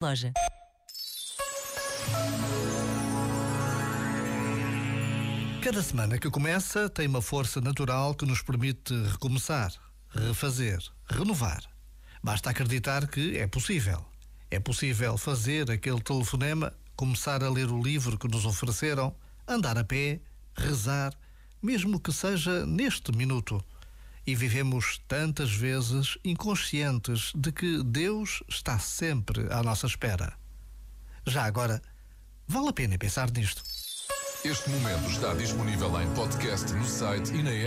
loja. Cada semana que começa tem uma força natural que nos permite recomeçar, refazer, renovar. Basta acreditar que é possível. É possível fazer aquele telefonema, começar a ler o livro que nos ofereceram, andar a pé, rezar, mesmo que seja neste minuto. E vivemos tantas vezes inconscientes de que Deus está sempre à nossa espera. Já agora, vale a pena pensar nisto. Este momento está disponível em podcast no site e na app.